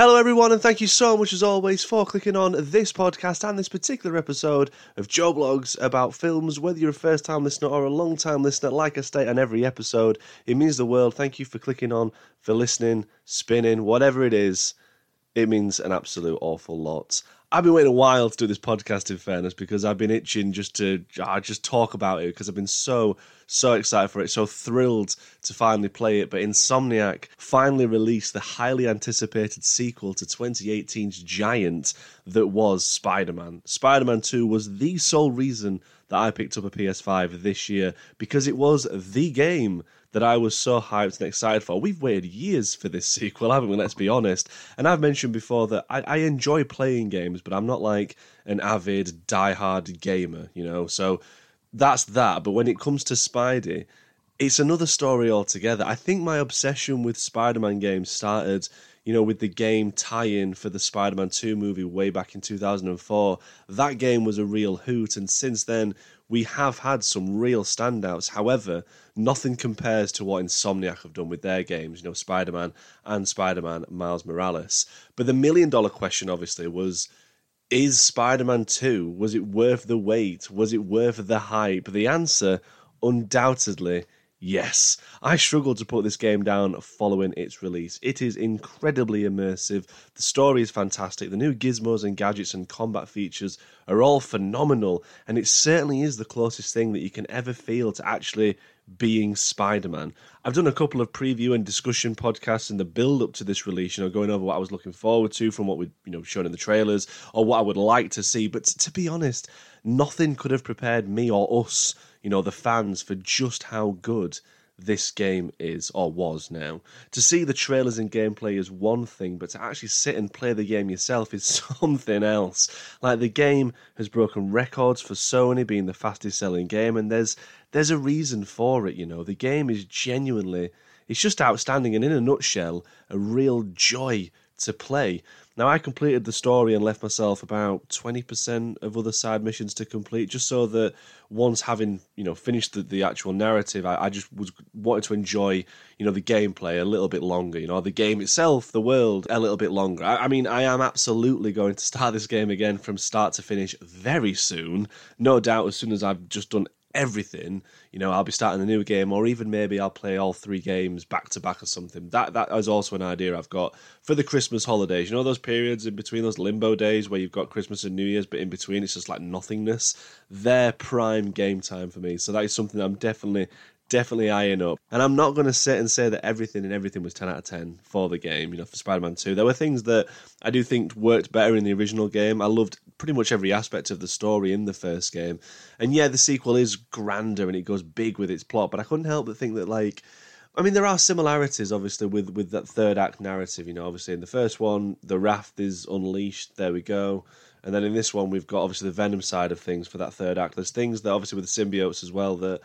Hello, everyone, and thank you so much as always for clicking on this podcast and this particular episode of Joe Blogs about films. Whether you're a first time listener or a long time listener, like I state on every episode, it means the world. Thank you for clicking on, for listening, spinning, whatever it is. It means an absolute awful lot. I've been waiting a while to do this podcast, in fairness, because I've been itching just to uh, just talk about it because I've been so so excited for it, so thrilled to finally play it. But Insomniac finally released the highly anticipated sequel to 2018's giant that was Spider Man. Spider Man 2 was the sole reason that I picked up a PS5 this year because it was the game that I was so hyped and excited for. We've waited years for this sequel, haven't we? Let's be honest. And I've mentioned before that I, I enjoy playing games, but I'm not like an avid, die-hard gamer, you know? So that's that. But when it comes to Spidey, it's another story altogether. I think my obsession with Spider Man games started, you know, with the game tie in for the Spider Man 2 movie way back in 2004. That game was a real hoot. And since then, we have had some real standouts. However, nothing compares to what Insomniac have done with their games, you know, Spider Man and Spider Man Miles Morales. But the million dollar question, obviously, was is Spider Man 2, was it worth the wait? Was it worth the hype? The answer, undoubtedly, Yes, I struggled to put this game down following its release. It is incredibly immersive. The story is fantastic. The new gizmos and gadgets and combat features are all phenomenal, and it certainly is the closest thing that you can ever feel to actually being Spider Man. I've done a couple of preview and discussion podcasts in the build up to this release, you know, going over what I was looking forward to from what we'd, you know, shown in the trailers or what I would like to see. But to be honest, nothing could have prepared me or us you know, the fans for just how good this game is or was now. To see the trailers and gameplay is one thing, but to actually sit and play the game yourself is something else. Like the game has broken records for Sony being the fastest selling game and there's there's a reason for it, you know. The game is genuinely it's just outstanding and in a nutshell, a real joy to play. Now, I completed the story and left myself about 20% of other side missions to complete, just so that once having, you know, finished the, the actual narrative, I, I just was wanted to enjoy, you know, the gameplay a little bit longer, you know, the game itself, the world, a little bit longer. I, I mean, I am absolutely going to start this game again from start to finish very soon. No doubt, as soon as I've just done everything, you know, I'll be starting a new game, or even maybe I'll play all three games back to back or something. That that is also an idea I've got for the Christmas holidays. You know, those periods in between those limbo days where you've got Christmas and New Year's, but in between it's just like nothingness. They're prime game time for me. So that is something I'm definitely definitely eyeing up. And I'm not going to sit and say that everything and everything was 10 out of 10 for the game, you know, for Spider Man 2. There were things that I do think worked better in the original game. I loved pretty much every aspect of the story in the first game. And yeah, the sequel is grander and it goes big with its plot, but I couldn't help but think that, like, I mean, there are similarities, obviously, with, with that third act narrative. You know, obviously, in the first one, the raft is unleashed. There we go. And then in this one, we've got obviously the Venom side of things for that third act. There's things that obviously with the symbiotes as well that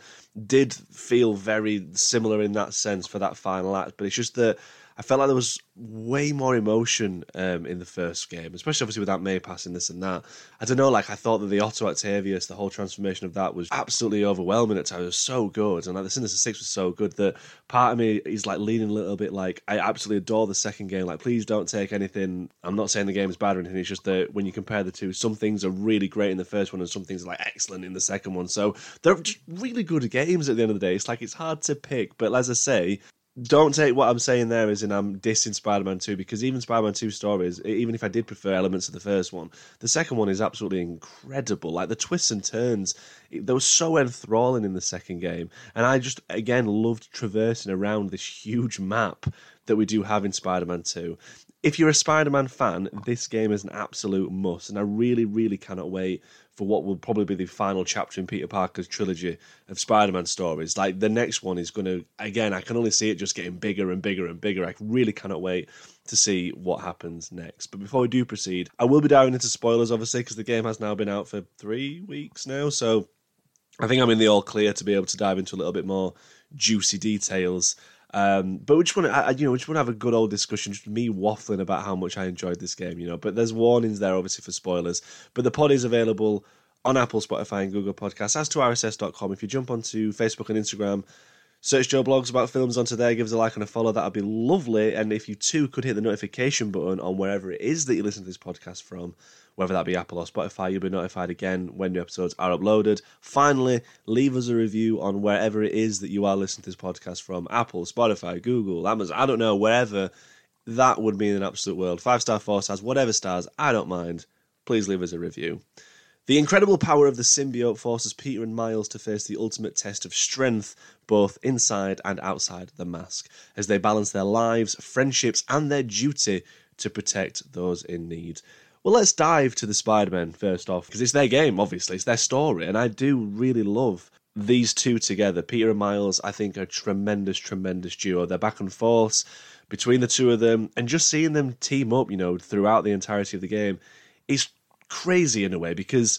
did feel very similar in that sense for that final act. But it's just that I felt like there was way more emotion um, in the first game, especially obviously with that May passing this and that. I don't know, like I thought that the Otto Octavius, the whole transformation of that was absolutely overwhelming at times. It was so good, and like the Sinister Six was so good that part of me is like leaning a little bit like I absolutely adore the second game. Like, please don't take anything. I'm not saying the game is bad or anything. It's just that when you compare the two, some things are really great in the first one, and some things are like excellent in the second one. So they're just really good games at the end of the day. It's like it's hard to pick, but as I say, don't take what I'm saying there as in I'm dissing Spider-Man 2 because even Spider-Man 2 stories, even if I did prefer elements of the first one, the second one is absolutely incredible. Like the twists and turns, they were so enthralling in the second game, and I just again loved traversing around this huge map that we do have in Spider-Man 2. If you're a Spider-Man fan, this game is an absolute must, and I really, really cannot wait for what will probably be the final chapter in Peter Parker's trilogy of Spider-Man stories. Like the next one is going to, again, I can only see it just getting bigger and bigger and bigger. I really cannot wait to see what happens next. But before we do proceed, I will be diving into spoilers, obviously, because the game has now been out for three weeks now. So I think I'm in the all clear to be able to dive into a little bit more juicy details um, but we just want to, you know, we just want to have a good old discussion, just me waffling about how much I enjoyed this game, you know. But there's warnings there, obviously, for spoilers. But the pod is available on Apple, Spotify, and Google Podcasts, as to RSS.com. If you jump onto Facebook and Instagram, Search Joe Blogs about films onto there, give us a like and a follow. That'd be lovely. And if you too could hit the notification button on wherever it is that you listen to this podcast from, whether that be Apple or Spotify, you'll be notified again when new episodes are uploaded. Finally, leave us a review on wherever it is that you are listening to this podcast from Apple, Spotify, Google, Amazon, I don't know, wherever. That would mean an absolute world. Five star, four stars, whatever stars, I don't mind. Please leave us a review. The incredible power of the symbiote forces Peter and Miles to face the ultimate test of strength, both inside and outside the mask, as they balance their lives, friendships, and their duty to protect those in need. Well, let's dive to the Spider Man first off, because it's their game, obviously, it's their story, and I do really love these two together. Peter and Miles, I think, are a tremendous, tremendous duo. They're back and forth between the two of them, and just seeing them team up, you know, throughout the entirety of the game is crazy in a way because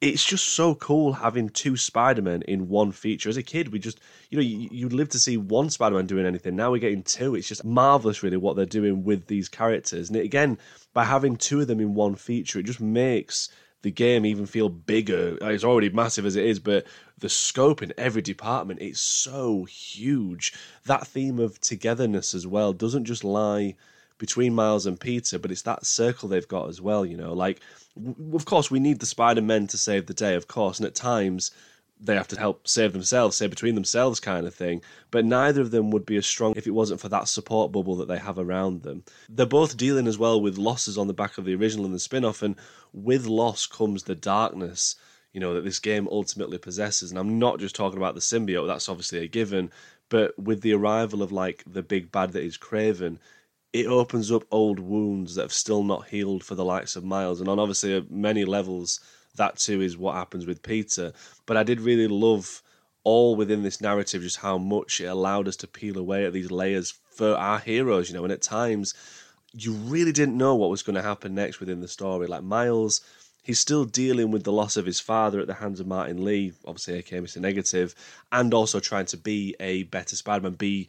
it's just so cool having two Spider-Men in one feature. As a kid, we just, you know, you, you'd live to see one Spider-Man doing anything. Now we're getting two. It's just marvelous, really, what they're doing with these characters. And again, by having two of them in one feature, it just makes the game even feel bigger. It's already massive as it is, but the scope in every department it's so huge. That theme of togetherness as well doesn't just lie between Miles and Peter, but it's that circle they've got as well, you know. Like, w- of course, we need the Spider Men to save the day, of course, and at times they have to help save themselves, save between themselves, kind of thing. But neither of them would be as strong if it wasn't for that support bubble that they have around them. They're both dealing as well with losses on the back of the original and the spin off, and with loss comes the darkness. You know, that this game ultimately possesses. And I'm not just talking about the symbiote, that's obviously a given, but with the arrival of like the big bad that is Kraven, it opens up old wounds that have still not healed for the likes of Miles. And on obviously uh, many levels, that too is what happens with Peter. But I did really love all within this narrative just how much it allowed us to peel away at these layers for our heroes, you know, and at times you really didn't know what was going to happen next within the story. Like Miles, he's still dealing with the loss of his father at the hands of Martin Li, obviously aka Mr. Negative, and also trying to be a better Spider-Man, be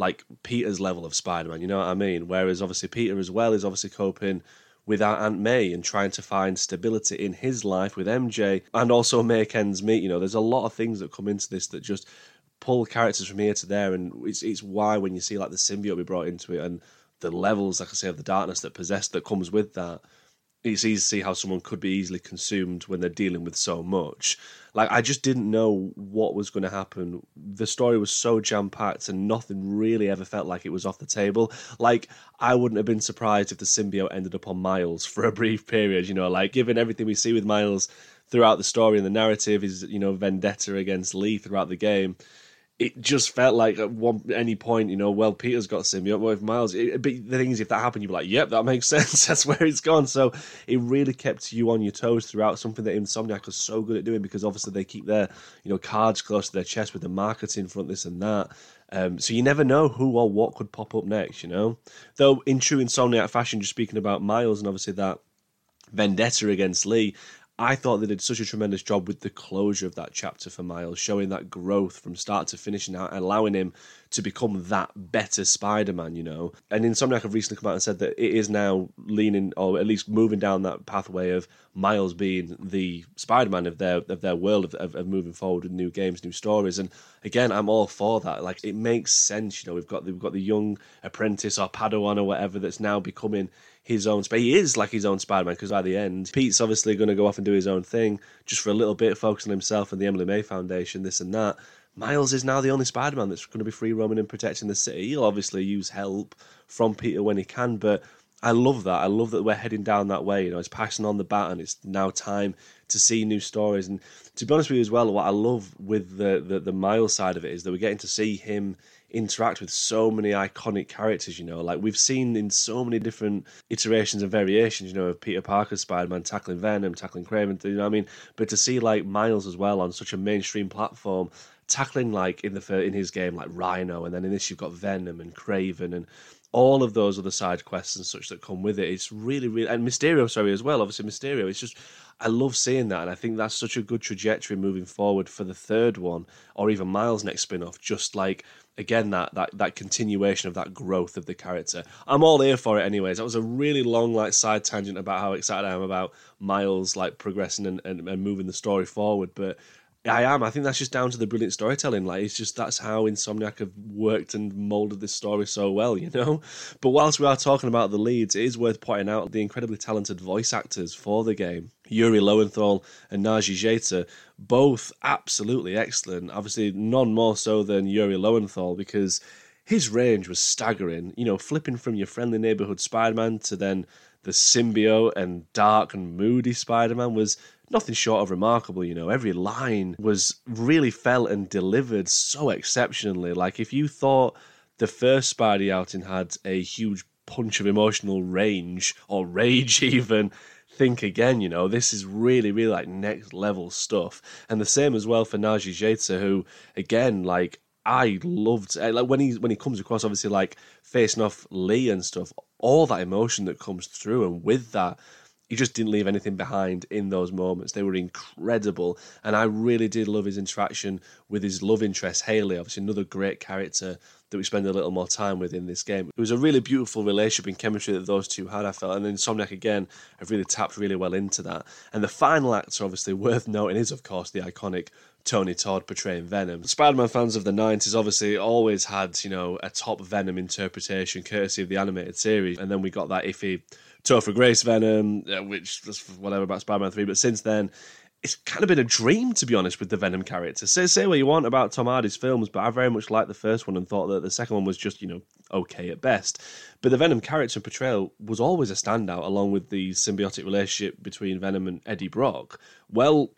like Peter's level of Spider-Man. You know what I mean? Whereas obviously Peter as well is obviously coping without Aunt May and trying to find stability in his life with MJ and also make ends meet. You know, there's a lot of things that come into this that just pull characters from here to there, and it's it's why when you see like the symbiote be brought into it and the levels, like I say, of the darkness that possessed that comes with that, it's easy to see how someone could be easily consumed when they're dealing with so much. Like I just didn't know what was going to happen. The story was so jam packed, and nothing really ever felt like it was off the table. Like I wouldn't have been surprised if the symbiote ended up on Miles for a brief period. You know, like given everything we see with Miles throughout the story and the narrative is you know vendetta against Li throughout the game it just felt like at one any point, you know, well, Peter's got symbiote, what if Miles? It, but the thing is, if that happened, you'd be like, yep, that makes sense. That's where it's gone. So it really kept you on your toes throughout. Something that Insomniac was so good at doing because obviously they keep their, you know, cards close to their chest with the marketing front, this and that. Um, so you never know who or what could pop up next, you know. Though in true Insomniac fashion, just speaking about Miles and obviously that vendetta against Li, I thought they did such a tremendous job with the closure of that chapter for Miles, showing that growth from start to finish and allowing him to become that better Spider Man, you know. And Insomniac have recently come out and said that it is now leaning, or at least moving down that pathway of Miles being the Spider Man of their of their world of, of, of, moving forward with new games, new stories. And again, I'm all for that. Like it makes sense, you know. We've got we've got the young apprentice or Padawan or whatever that's now becoming his own. But he is like his own Spider Man because by the end, Pete's obviously going to go off and do his own thing just for a little bit, focus on himself and the Emily May Foundation, this and that. Miles is now the only Spider Man that's going to be free roaming and protecting the city. He'll obviously use help from Peter when he can, but I love that. I love that we're heading down that way. You know, it's passing on the baton. It's now time to see new stories. And to be honest with you as well, what I love with the the, the Miles side of it is that we're getting to see him interact with so many iconic characters, you know, like we've seen in so many different iterations and variations, you know, of Peter Parker, Spider-Man tackling Venom, tackling Kraven, you know what I mean? But to see like Miles as well on such a mainstream platform, tackling like in the in his game like Rhino, and then in this you've got Venom and Kraven and all of those other side quests and such that come with it. It's really, really and Mysterio, sorry, as well. Obviously, Mysterio. It's just I love seeing that, and I think that's such a good trajectory moving forward for the third one, or even Miles' next spin-off. Just like again that that that continuation of that growth of the character. I'm all here for it, anyways. That was a really long like side tangent about how excited I am about Miles like progressing and, and, and moving the story forward, but I am. I think that's just down to the brilliant storytelling. Like it's just that's how Insomniac have worked and molded this story so well, you know. But whilst we are talking about the leads, it is worth pointing out the incredibly talented voice actors for the game. Yuri Lowenthal and Nadji Jeter, both absolutely excellent. Obviously, none more so than Yuri Lowenthal because his range was staggering. You know, flipping from your friendly neighborhood Spider-Man to then the symbiote and dark and moody Spider-Man was nothing short of remarkable. You know, every line was really felt and delivered so exceptionally. Like if you thought the first Spidey outing had a huge punch of emotional range or rage, even. Think again, you know, this is really, really like next level stuff. And the same as well for Nadji Jeter, who, again, like, I loved eh, like when he when he comes across obviously like facing off Li and stuff, all that emotion that comes through, and with that, he just didn't leave anything behind in those moments. They were incredible, and I really did love his interaction with his love interest Hailey, Obviously, another great character that we spend a little more time with in this game. It was a really beautiful relationship and chemistry that those two had. I felt, and then Insomniac again have really tapped really well into that. And the final actor, obviously worth noting, is of course the iconic Tony Todd portraying Venom. Spider-Man fans of the 90s obviously always had, you know, a top Venom interpretation courtesy of the animated series. And then we got that iffy Topher Grace Venom, uh, which was whatever about Spider Man 3. But since then, it's kind of been a dream, to be honest, with the Venom character. Say, say what you want about Tom Hardy's films, but I very much liked the first one and thought that the second one was just, you know, okay at best. But the Venom character portrayal was always a standout, along with the symbiotic relationship between Venom and Eddie Brock. Well,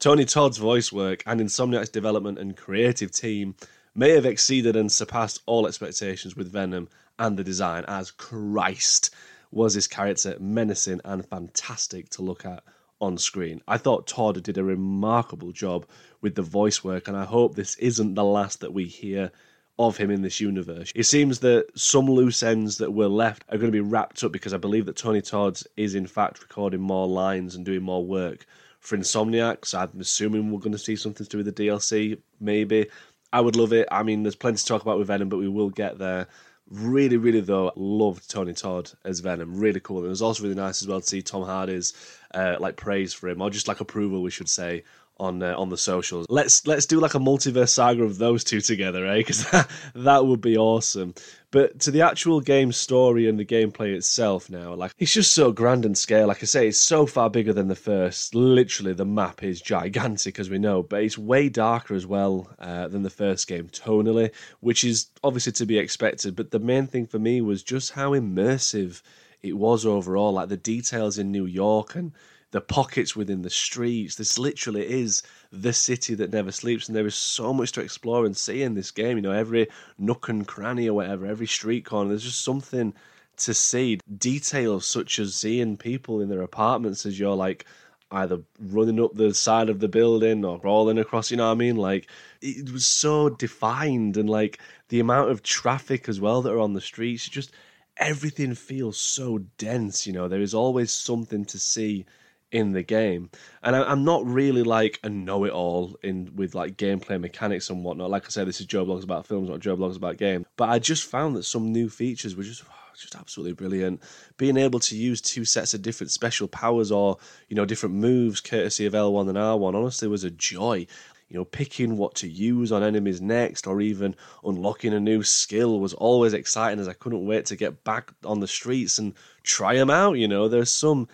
Tony Todd's voice work and Insomniac's development and creative team may have exceeded and surpassed all expectations with Venom and the design as Christ was his character menacing and fantastic to look at on screen. I thought Todd did a remarkable job with the voice work, and I hope this isn't the last that we hear of him in this universe. It seems that some loose ends that were left are going to be wrapped up because I believe that Tony Todd is in fact recording more lines and doing more work for Insomniac. So I'm assuming we're going to see something to do with the DLC, maybe. I would love it. I mean, there's plenty to talk about with Venom, but we will get there. Really, really though, loved Tony Todd as Venom. Really cool. And it was also really nice as well to see Tom Hardy's uh, like praise for him, or just like approval, we should say, on uh, on the socials. Let's let's do like a multiverse saga of those two together, eh? Because that, that would be awesome. But to the actual game story and the gameplay itself now, like it's just so grand and scale. Like I say, it's so far bigger than the first. Literally, the map is gigantic, as we know, but it's way darker as well uh, than the first game tonally, which is obviously to be expected. But the main thing for me was just how immersive it was overall. Like the details in New York and the pockets within the streets. This literally is the city that never sleeps, and there is so much to explore and see in this game. You know, every nook and cranny or whatever, every street corner, there's just something to see. Details such as seeing people in their apartments as you're like either running up the side of the building or crawling across, you know what I mean? Like, it was so defined, and like the amount of traffic as well that are on the streets, just everything feels so dense, you know. There is always something to see in the game. And I, am not really like a know-it-all in with like gameplay mechanics and whatnot. Like I said, this is Joe Blogs about films, not Joe Blogs about game. But I just found that some new features were just oh, just absolutely brilliant. Being able to use two sets of different special powers or you know different moves, courtesy of L1 and R1, honestly was a joy. You know, picking what to use on enemies next, or even unlocking a new skill was always exciting as I couldn't wait to get back on the streets and try them out. You know, there's some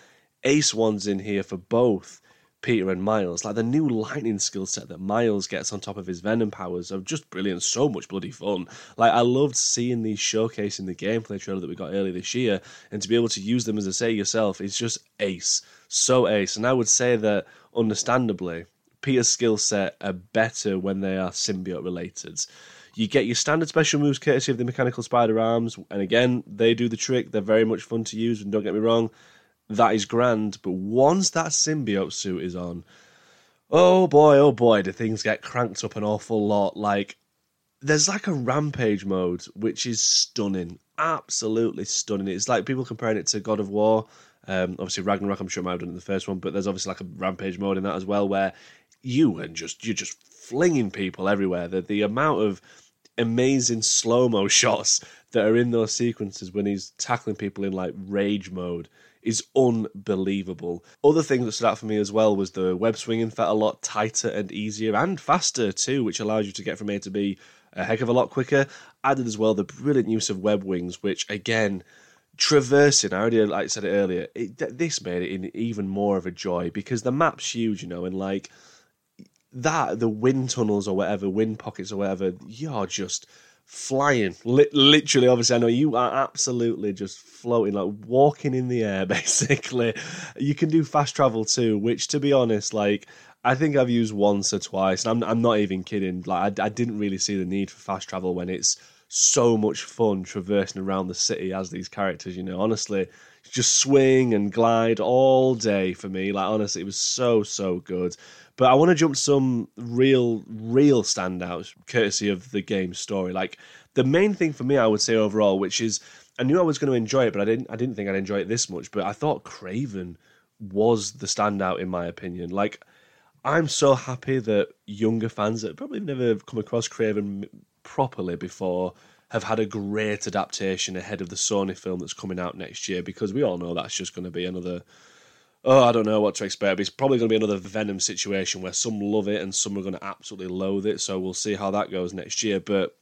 ace ones in here for both Peter and Miles. Like the new lightning skill set that Miles gets on top of his venom powers are just brilliant. So much bloody fun. Like I loved seeing these showcasing the gameplay trailer that we got earlier this year, and to be able to use them as I say yourself is just ace. So ace. And I would say that understandably, Peter's skill set are better when they are symbiote related. You get your standard special moves courtesy of the mechanical spider arms, and again, they do the trick. They're very much fun to use, and don't get me wrong that is grand. But once that symbiote suit is on, oh boy, oh boy, do things get cranked up an awful lot. Like, there's like a rampage mode, which is stunning. Absolutely stunning. It's like people comparing it to God of War. Um, obviously, Ragnarok, I'm sure I might have done it in the first one, but there's obviously like a rampage mode in that as well, where you and just you're just flinging people everywhere. The the amount of amazing slow mo shots that are in those sequences when he's tackling people in like rage mode is unbelievable. Other things that stood out for me as well was the web swinging felt a lot tighter and easier and faster too, which allows you to get from A to B a heck of a lot quicker. Added as well the brilliant use of web wings, which again traversing, I already like said it earlier. It, this made it in even more of a joy because the map's huge, you know, and like that, the wind tunnels or whatever, wind pockets or whatever, you're just flying. Li- literally, obviously, I know you are absolutely just floating, like walking in the air, basically. You can do fast travel too, which, to be honest, like. I think I've used once or twice, and I'm, I'm not even kidding. Like I, I didn't really see the need for fast travel when it's so much fun traversing around the city as these characters. You know, honestly, just swing and glide all day for me. Like honestly, it was so so good. But I want to jump some real real standouts, courtesy of the game's story. Like the main thing for me, I would say overall, which is I knew I was going to enjoy it, but I didn't. I didn't think I'd enjoy it this much. But I thought Kraven was the standout in my opinion. Like. I'm so happy that younger fans that probably never come across Kraven properly before have had a great adaptation ahead of the Sony film that's coming out next year because we all know that's just going to be another. Oh, I don't know what to expect. But it's probably going to be another Venom situation where some love it and some are going to absolutely loathe it. So we'll see how that goes next year. But,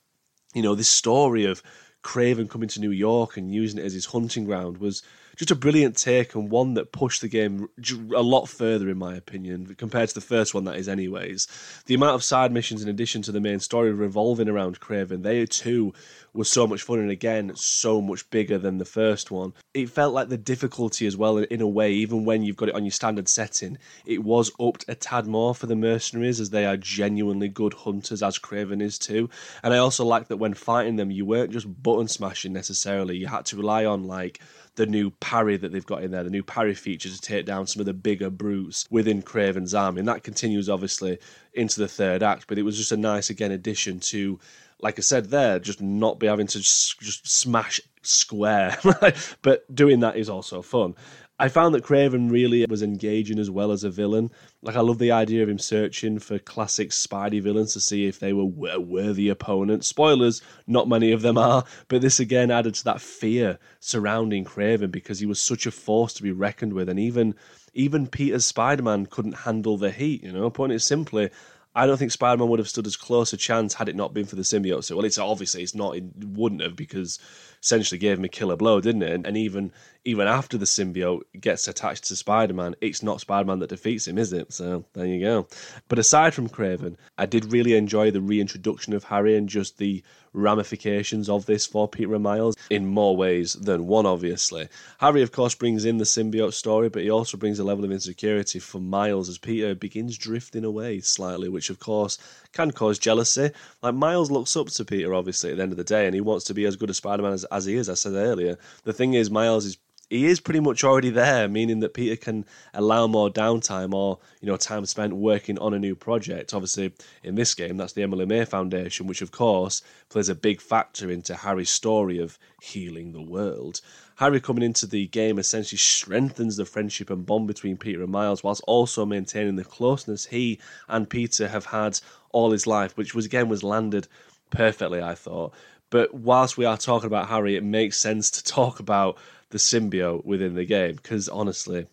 you know, this story of Kraven coming to New York and using it as his hunting ground was just a brilliant take and one that pushed the game a lot further, in my opinion, compared to the first one. That is, anyways. The amount of side missions in addition to the main story revolving around Kraven, they too was so much fun and again so much bigger than the first one. It felt like the difficulty as well in a way, even when you've got it on your standard setting, it was upped a tad more for the mercenaries as they are genuinely good hunters as Kraven is too. And I also like that when fighting them, you weren't just button smashing necessarily. You had to rely on like the new parry that they've got in there, the new parry feature to take down some of the bigger brutes within Kraven's army. And that continues obviously into the third act, but it was just a nice again addition to like I said there, just not be having to just smash square. but doing that is also fun. I found that Kraven really was engaging as well as a villain. Like I love the idea of him searching for classic Spidey villains to see if they were worthy opponents. Spoilers, not many of them are, but this again added to that fear surrounding Kraven because he was such a force to be reckoned with, and even even Peter's Spider-Man couldn't handle the heat. You know, putting it simply, I don't think Spider-Man would have stood as close a chance had it not been for the symbiote. So, well, it's obviously it's not. It wouldn't have because essentially gave him a killer blow, didn't it? And, and even even after the symbiote gets attached to Spider-Man, it's not Spider-Man that defeats him, is it? So there you go. But aside from Kraven, I did really enjoy the reintroduction of Harry and just the ramifications of this for Peter and Miles in more ways than one, obviously. Harry, of course, brings in the symbiote story, but he also brings a level of insecurity for Miles as Peter begins drifting away slightly, which, of course, can cause jealousy. Like, Miles looks up to Peter, obviously, at the end of the day, and he wants to be as good a Spider Man as, as he is, I said earlier. The thing is, Miles is he is pretty much already there, meaning that Peter can allow more downtime or you know time spent working on a new project. Obviously, in this game, that's the Emily May Foundation, which of course plays a big factor into Harry's story of healing the world. Harry coming into the game essentially strengthens the friendship and bond between Peter and Miles, whilst also maintaining the closeness he and Peter have had all his life, which was again was landed perfectly, I thought. But whilst we are talking about Harry, it makes sense to talk about the symbiote within the game because honestly,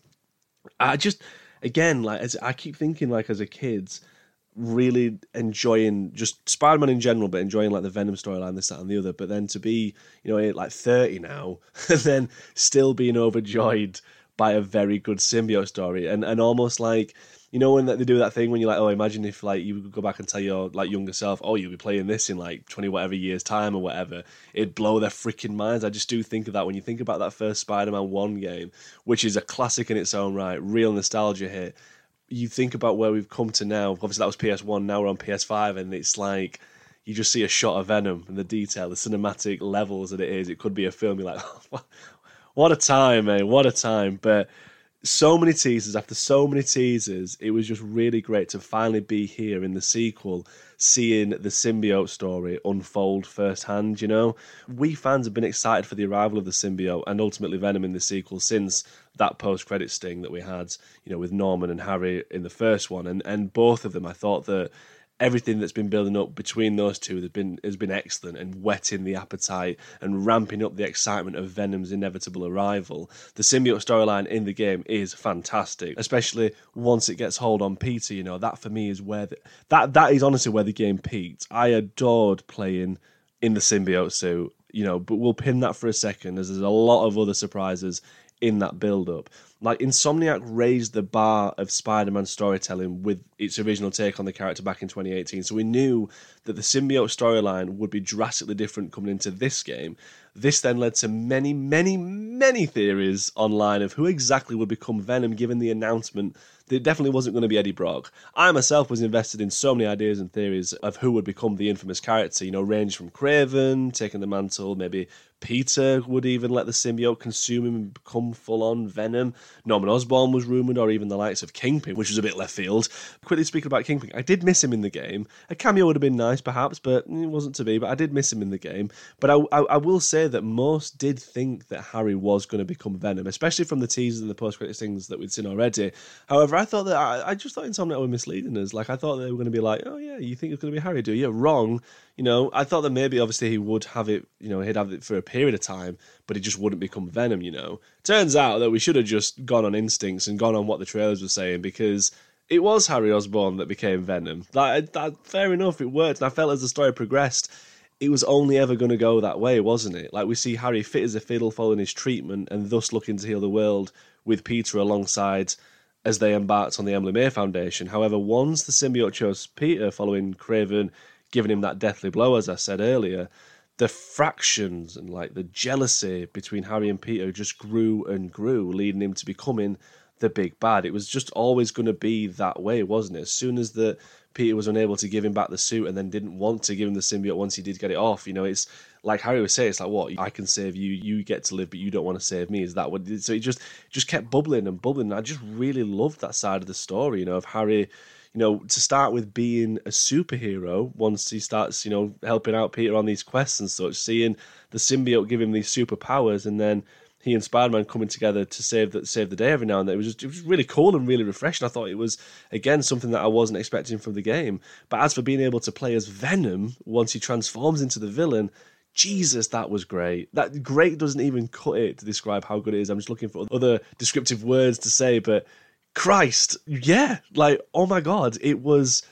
I just again like as I keep thinking like as a kid, really enjoying just Spider-Man in general, but enjoying like the Venom storyline, this, that, and the other. But then to be, you know, like thirty now, and then still being overjoyed by a very good symbiote story, and and almost like you know when they do that thing when you're like, oh, imagine if like you go back and tell your like younger self, oh, you'll be playing this in like twenty whatever years time or whatever, it'd blow their freaking minds. I just do think of that when you think about that first Spider-Man One game, which is a classic in its own right, real nostalgia hit. You think about where we've come to now. Obviously, that was PS One. Now we're on PS5, and it's like you just see a shot of Venom and the detail, the cinematic levels that it is. It could be a film. You're like, what a time, man! What a time! But so many teasers after so many teasers it was just really great to finally be here in the sequel seeing the symbiote story unfold firsthand you know? We fans have been excited for the arrival of the symbiote and ultimately venom in the sequel since that post credit sting that we had you know with norman and harry in the first one. And and both of them i thought that everything that's been building up between those two has been has been excellent and whetting the appetite and ramping up the excitement of Venom's inevitable arrival. The symbiote storyline in the game is fantastic, especially once it gets hold on Peter. You know that for me is where the, that that is honestly where the game peaked. I adored playing in the symbiote suit. You know, but we'll pin that for a second as there's a lot of other surprises in that build up. Like Insomniac raised the bar of Spider-Man storytelling with its original take on the character back in 2018. So we knew that the symbiote storyline would be drastically different coming into this game. This then led to many, many, many theories online of who exactly would become Venom given the announcement that it definitely wasn't going to be Eddie Brock. I myself was invested in so many ideas and theories of who would become the infamous character, you know, range from Kraven, taking the mantle, maybe Peter would even let the symbiote consume him and become full on Venom. Norman Osborn was rumoured, or even the likes of Kingpin, which was a bit left field. Quickly speaking about Kingpin, I did miss him in the game. A cameo would have been nice, perhaps, but it wasn't to be. But I did miss him in the game. But I, I, I will say that most did think that Harry was going to become Venom, especially from the teasers and the post credits things that we'd seen already. However, I thought that I, I just thought Insomniac were misleading us. Like I thought they were going to be like, oh yeah, you think it's going to be Harry? Do you? Wrong you know, I thought that maybe obviously he would have it, you know, he'd have it for a period of time, but he just wouldn't become Venom, you know. Turns out that we should have just gone on instincts and gone on what the trailers were saying because it was Harry Osborn that became Venom. That, that fair enough, it worked. And I felt as the story progressed, it was only ever going to go that way, wasn't it? Like we see Harry fit as a fiddle following his treatment and thus looking to heal the world with Peter alongside as they embarked on the Emily May Foundation. However, once the symbiote chose Peter following Kraven giving him that deathly blow, as I said earlier, the fractions and like the jealousy between Harry and Peter just grew and grew, leading him to becoming the big bad. It was just always going to be that way, wasn't it? As soon as the Peter was unable to give him back the suit and then didn't want to give him the symbiote once he did get it off, you know, it's like Harry was saying, it's like what I can save you, you get to live, but you don't want to save me. Is that what? So it just just kept bubbling and bubbling. I just really loved that side of the story, you know, of Harry you know, to start with being a superhero once he starts, you know, helping out Peter on these quests and such, seeing the symbiote give him these superpowers, and then he and Spider-Man coming together to save the save the day every now and then. It was just, it was really cool and really refreshing. I thought it was again something that I wasn't expecting from the game. But as for being able to play as Venom once he transforms into the villain, Jesus, that was great. That great doesn't even cut it to describe how good it is. I'm just looking for other descriptive words to say, but Christ, yeah, like oh my god, it was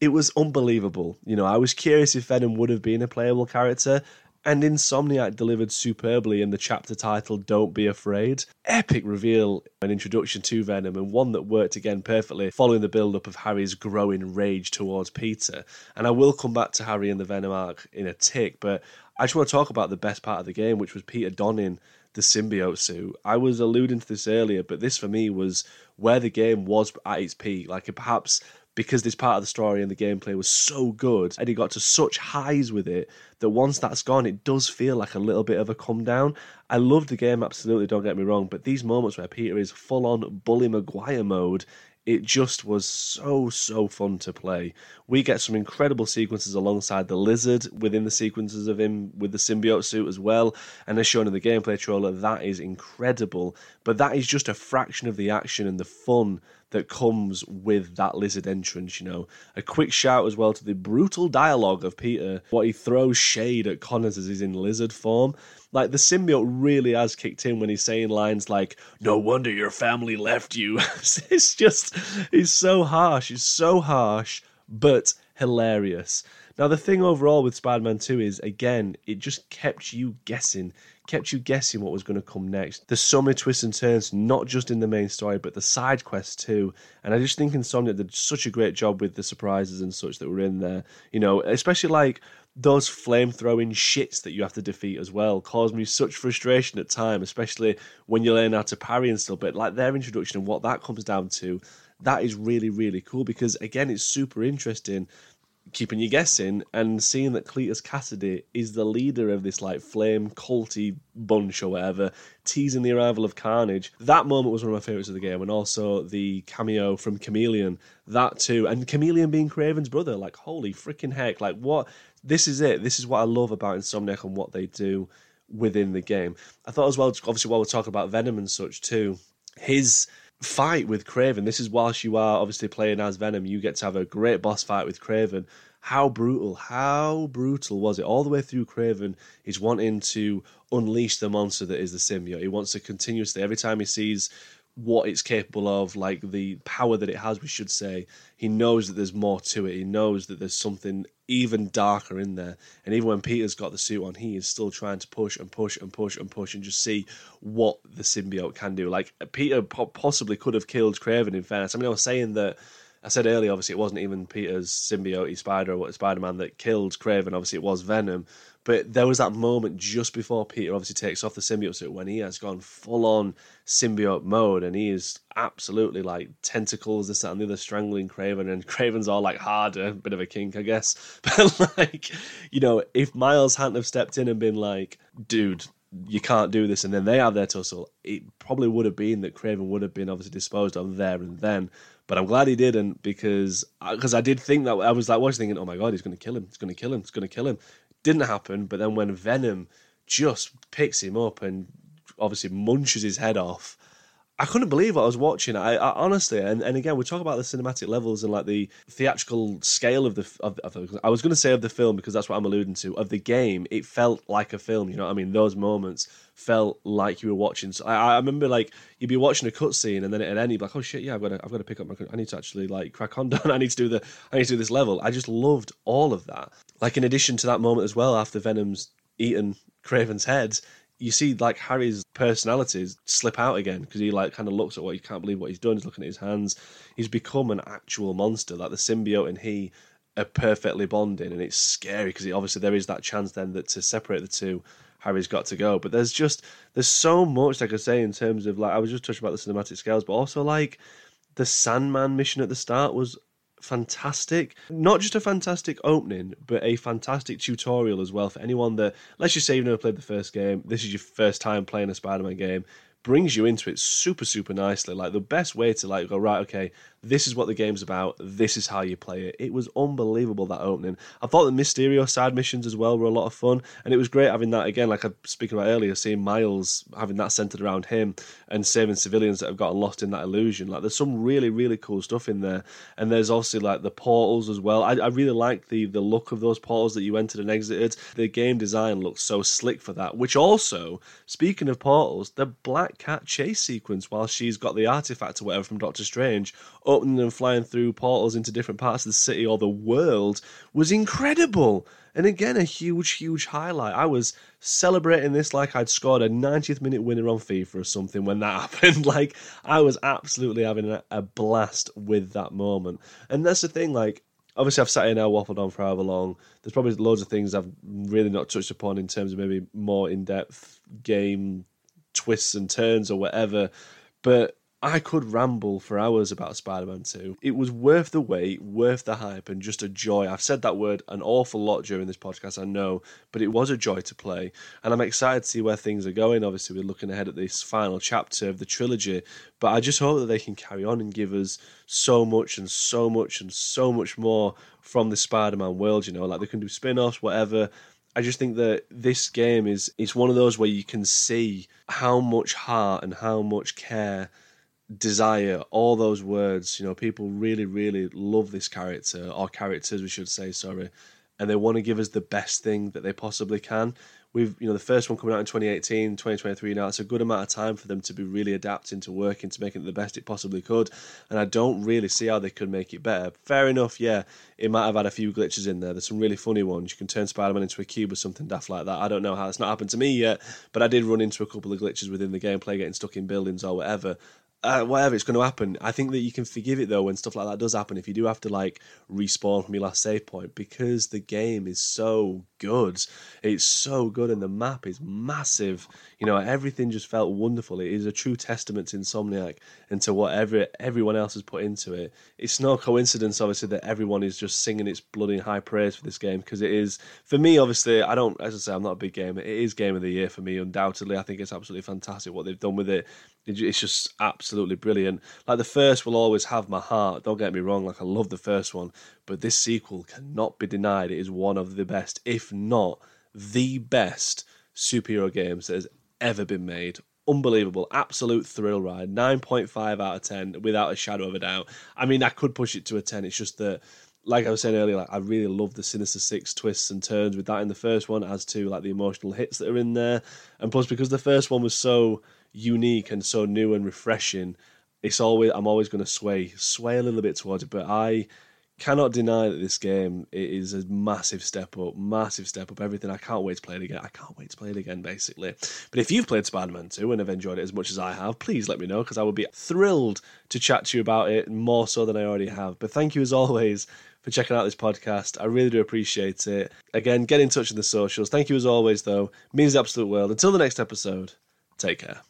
it was unbelievable. You know, I was curious if Venom would have been a playable character, and Insomniac delivered superbly in the chapter title Don't Be Afraid. Epic reveal and introduction to Venom, and one that worked again perfectly following the build up of Harry's growing rage towards Peter. And I will come back to Harry and the Venom arc in a tick, but I just want to talk about the best part of the game, which was Peter donning the symbiote suit. I was alluding to this earlier, but this for me was where the game was at its peak. Like perhaps because this part of the story and the gameplay was so good and he got to such highs with it that once that's gone it does feel like a little bit of a come down i love the game absolutely don't get me wrong but these moments where peter is full on bully maguire mode it just was so so fun to play. We get some incredible sequences alongside the lizard within the sequences of him with the symbiote suit as well, and as shown in the gameplay trailer, that is incredible. But that is just a fraction of the action and the fun that comes with that lizard entrance, you know. A quick shout as well to the brutal dialogue of Peter, what he throws shade at Connors as he's in lizard form. Like the symbiote really has kicked in when he's saying lines like, No wonder your family left you. it's just he's so harsh, he's so harsh, but hilarious. Now the thing overall with Spider-Man 2 is again, it just kept you guessing kept you guessing what was going to come next. There's so many twists and turns, not just in the main story, but the side quests too. And I just think Insomniac did such a great job with the surprises and such that were in there. You know, especially like those flame throwing shits that you have to defeat as well caused me such frustration at time, especially when you learn how to parry and stuff. But like their introduction and what that comes down to, that is really, really cool because again, it's super interesting keeping you guessing and seeing that Cletus Kasady is the leader of this like flame culty bunch or whatever, teasing the arrival of Carnage. That moment was one of my favourites of the game, and also the cameo from Chameleon. That too, and Chameleon being Kraven's brother. Like holy freaking heck! Like what? This is it. This is what I love about Insomniac and what they do within the game. I thought as well, obviously, while we're talking about Venom and such too, his fight with Kraven. This is whilst you are obviously playing as Venom, you get to have a great boss fight with Kraven. How brutal, how brutal was it? All the way through Kraven, he's wanting to unleash the monster that is the symbiote. He wants to continuously, every time he sees what it's capable of, like the power that it has, we should say. He knows that there's more to it. He knows that there's something even darker in there. And even when Peter's got the suit on, he is still trying to push and push and push and push and just see what the symbiote can do. Like Peter possibly could have killed Kraven. In fairness, I mean, I was saying that. I said earlier, obviously, it wasn't even Peter's symbiote Spider or Spider Man that killed Kraven. Obviously, it was Venom. But there was that moment just before Peter obviously takes off the symbiote suit when he has gone full on symbiote mode and he is absolutely like tentacles, this, and the other, strangling Kraven. And Kraven's all like harder, bit of a kink, I guess. But like, you know, if Miles hadn't have stepped in and been like, dude, you can't do this, and then they have their tussle, it probably would have been that Kraven would have been obviously disposed of there and then. But I'm glad he didn't because uh, because I did think that I was like watching thinking, oh my god, he's going to kill him, he's going to kill him, he's going to kill him. Didn't happen, but then when Venom just picks him up and obviously munches his head off, I couldn't believe what I was watching. I, I honestly, and, and again, we talk about the cinematic levels and like the theatrical scale of the of, of I was going to say of the film because that's what I'm alluding to. Of the game, it felt like a film. You know I mean? Those moments felt like you were watching. So I, I remember like you'd be watching a cutscene and then at be like, oh shit, yeah, I've got to I've got to pick up my. I need to actually like crack on down. I need to do the I need to do this level. I just loved all of that. Like in addition to that moment as well, after Venom's eaten Kraven's head, you see like Harry's personalities slip out again because he like kind of looks at what he can't believe what he's done. He's looking at his hands. He's become an actual monster. Like the symbiote and he are perfectly bonding, and it's scary because obviously there is that chance then that to separate the two, Harry's got to go. But there's just there's so much like I say in terms of like I was just touching about the cinematic scales, but also like the Sandman mission at the start was fantastic. Not just a fantastic opening, but a fantastic tutorial as well for anyone that, let's just say you've never played the first game, this is your first time playing a Spider Man game, brings you into it super, super nicely. Like the best way to like go, right, okay, this is what the game's about. This is how you play it. It was unbelievable that opening. I thought the Mysterio side missions as well were a lot of fun, and it was great having that again. Like I speaking about earlier, seeing Miles having that centered around him and saving civilians that have gotten lost in that illusion. Like there's some really really cool stuff in there, and there's also like the portals as well. I, I really like the the look of those portals that you entered and exited. The game design looks so slick for that. Which also, speaking of portals, the Black Cat chase sequence while she's got the artifact or whatever from Doctor Strange opening and flying through portals into different parts of the city or the world was incredible. And again, a huge, huge highlight. I was celebrating this like I'd scored a 90th minute winner on FIFA or something when that happened. like, I was absolutely having a, blast with that moment. And that's the thing, like, obviously I've sat here now waffled on for however long. There's probably loads of things I've really not touched upon in terms of maybe more in depth game twists and turns or whatever. But I could ramble for hours about Spider Man 2. It was worth the wait, worth the hype, and just a joy. I've said that word an awful lot during this podcast, I know, but it was a joy to play. And I'm excited to see where things are going. Obviously, we're looking ahead at this final chapter of the trilogy, but I just hope that they can carry on and give us so much and so much and so much more from the Spider Man world. You know, like they can do spin offs, whatever. I just think that this game is it's one of those where you can see how much heart and how much care desire, all those words. You know, people really, really love this character, or characters, we should say, sorry, and they want to give us the best thing that they possibly can. We've, you know, the first one coming out in 2018, 2023 now, it's a good amount of time for them to be really adapting to working to making it the best it possibly could. And I don't really see how they could make it better. Fair enough, yeah, it might have had a few glitches in there. There's some really funny ones. You can turn Spider Man into a cube or something daft like that. I don't know how it's not happened to me yet, but I did run into a couple of glitches within the gameplay, getting stuck in buildings or whatever uh, whatever it's going to happen. I think that you can forgive it though when stuff like that does happen. If you do have to like respawn from your last save point, because the game is so good, it's so good, and the map is massive. You know, everything just felt wonderful. It is a true testament to Insomniac and to whatever everyone else has put into it. It's no coincidence, obviously, that everyone is just singing its bloody high praise for this game because it is. For me, obviously, I don't. As I say, I'm not a big gamer. It is game of the year for me, undoubtedly. I think it's absolutely fantastic what they've done with it it's just absolutely brilliant. Like the first will always have my heart. Don't get me wrong. Like I love the first one, but this sequel cannot be denied. It is one of the best, if not the best, superhero games that has ever been made. unbelievable, absolute thrill ride. Nine point five out of ten, without a shadow of a doubt. I mean, I could push it to a ten. It's just that like I was saying earlier, like I really love the Sinister Six twists and turns with that in the first one, as to like the emotional hits that are in there, and plus because the first one was so unique and so new and refreshing, it's always I'm always going to sway sway a little bit towards it. But I cannot deny that this game it is a massive step up, massive step up. Everything I can't wait to play it again. I can't wait to play it again, basically. But if you've played Spider-Man 2 and have enjoyed it as much as I have, please let me know because I would be thrilled to chat to you about it more so than I already have. But thank you as always for checking out this podcast. I really do appreciate it. Again, get in touch in the socials. Thank you as always, though. It means the absolute world. Until the next episode, take care.